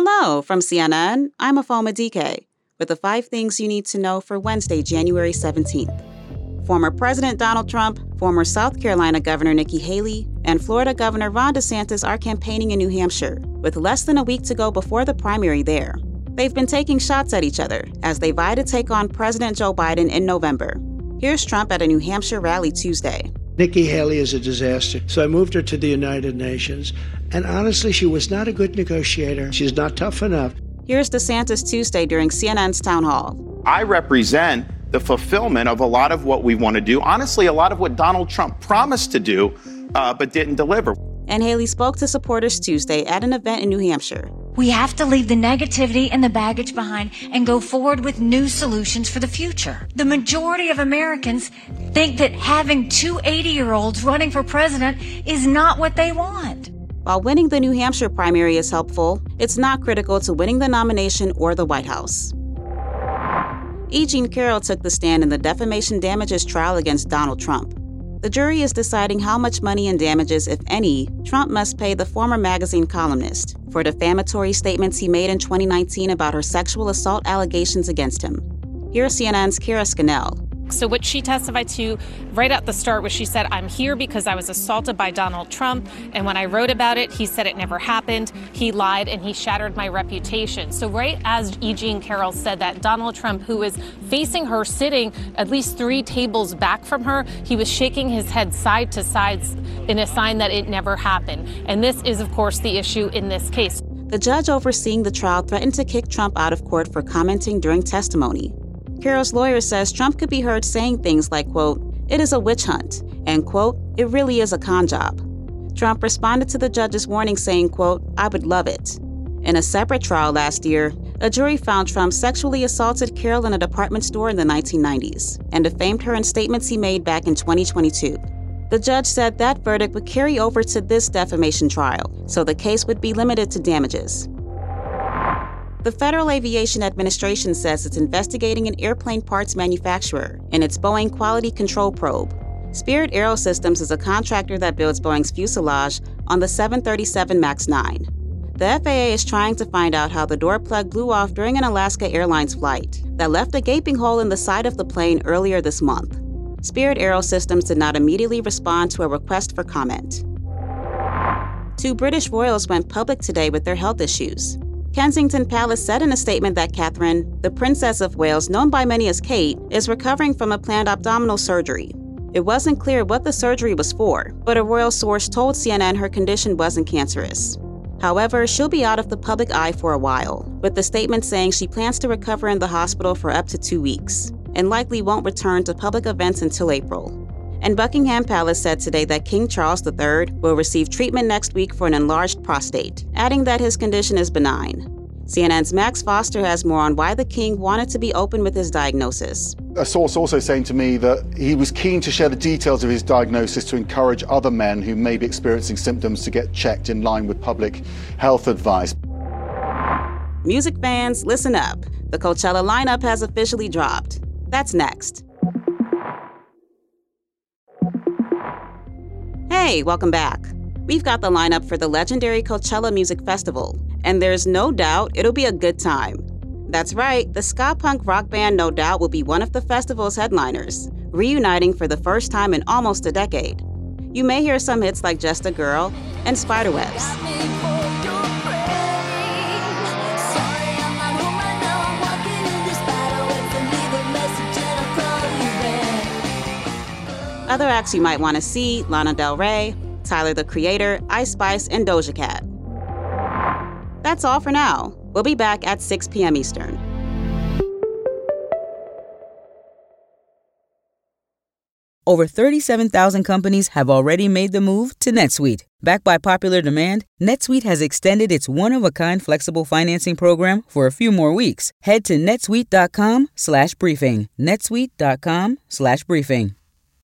Hello from CNN. I'm Afoma DK with the five things you need to know for Wednesday, January 17th. Former President Donald Trump, former South Carolina Governor Nikki Haley, and Florida Governor Ron DeSantis are campaigning in New Hampshire, with less than a week to go before the primary there. They've been taking shots at each other as they vie to take on President Joe Biden in November. Here's Trump at a New Hampshire rally Tuesday. Nikki Haley is a disaster. So I moved her to the United Nations. And honestly, she was not a good negotiator. She's not tough enough. Here's DeSantis Tuesday during CNN's town hall. I represent the fulfillment of a lot of what we want to do. Honestly, a lot of what Donald Trump promised to do, uh, but didn't deliver. And Haley spoke to supporters Tuesday at an event in New Hampshire. We have to leave the negativity and the baggage behind and go forward with new solutions for the future. The majority of Americans think that having two 80 year olds running for president is not what they want. While winning the New Hampshire primary is helpful, it's not critical to winning the nomination or the White House. E. Jean Carroll took the stand in the defamation damages trial against Donald Trump. The jury is deciding how much money and damages, if any, Trump must pay the former magazine columnist for defamatory statements he made in 2019 about her sexual assault allegations against him. Here's CNN's Kara Scannell so, what she testified to right at the start was she said, I'm here because I was assaulted by Donald Trump. And when I wrote about it, he said it never happened. He lied and he shattered my reputation. So, right as E. Jean Carroll said that, Donald Trump, who is facing her, sitting at least three tables back from her, he was shaking his head side to side in a sign that it never happened. And this is, of course, the issue in this case. The judge overseeing the trial threatened to kick Trump out of court for commenting during testimony. Carroll's lawyer says Trump could be heard saying things like, quote, it is a witch hunt, and quote, it really is a con job. Trump responded to the judge's warning saying, quote, I would love it. In a separate trial last year, a jury found Trump sexually assaulted Carroll in a department store in the 1990s and defamed her in statements he made back in 2022. The judge said that verdict would carry over to this defamation trial, so the case would be limited to damages. The Federal Aviation Administration says it's investigating an airplane parts manufacturer in its Boeing quality control probe. Spirit Aerosystems is a contractor that builds Boeing's fuselage on the 737 MAX 9. The FAA is trying to find out how the door plug blew off during an Alaska Airlines flight that left a gaping hole in the side of the plane earlier this month. Spirit Aerosystems did not immediately respond to a request for comment. Two British royals went public today with their health issues. Kensington Palace said in a statement that Catherine, the Princess of Wales, known by many as Kate, is recovering from a planned abdominal surgery. It wasn't clear what the surgery was for, but a royal source told CNN her condition wasn't cancerous. However, she'll be out of the public eye for a while, with the statement saying she plans to recover in the hospital for up to two weeks and likely won't return to public events until April. And Buckingham Palace said today that King Charles III will receive treatment next week for an enlarged prostate, adding that his condition is benign. CNN's Max Foster has more on why the king wanted to be open with his diagnosis. A source also saying to me that he was keen to share the details of his diagnosis to encourage other men who may be experiencing symptoms to get checked in line with public health advice. Music fans, listen up. The Coachella lineup has officially dropped. That's next. Hey, welcome back. We've got the lineup for the legendary Coachella Music Festival, and there's no doubt it'll be a good time. That's right, the ska punk rock band No Doubt will be one of the festival's headliners, reuniting for the first time in almost a decade. You may hear some hits like Just a Girl and Spiderwebs. Other acts you might want to see Lana Del Rey, Tyler the Creator, Ice Spice, and Doja Cat. That's all for now. We'll be back at 6 p.m. Eastern. Over 37,000 companies have already made the move to NetSuite. Backed by popular demand, NetSuite has extended its one-of-a-kind flexible financing program for a few more weeks. Head to netsuite.com/briefing. netsuite.com/briefing.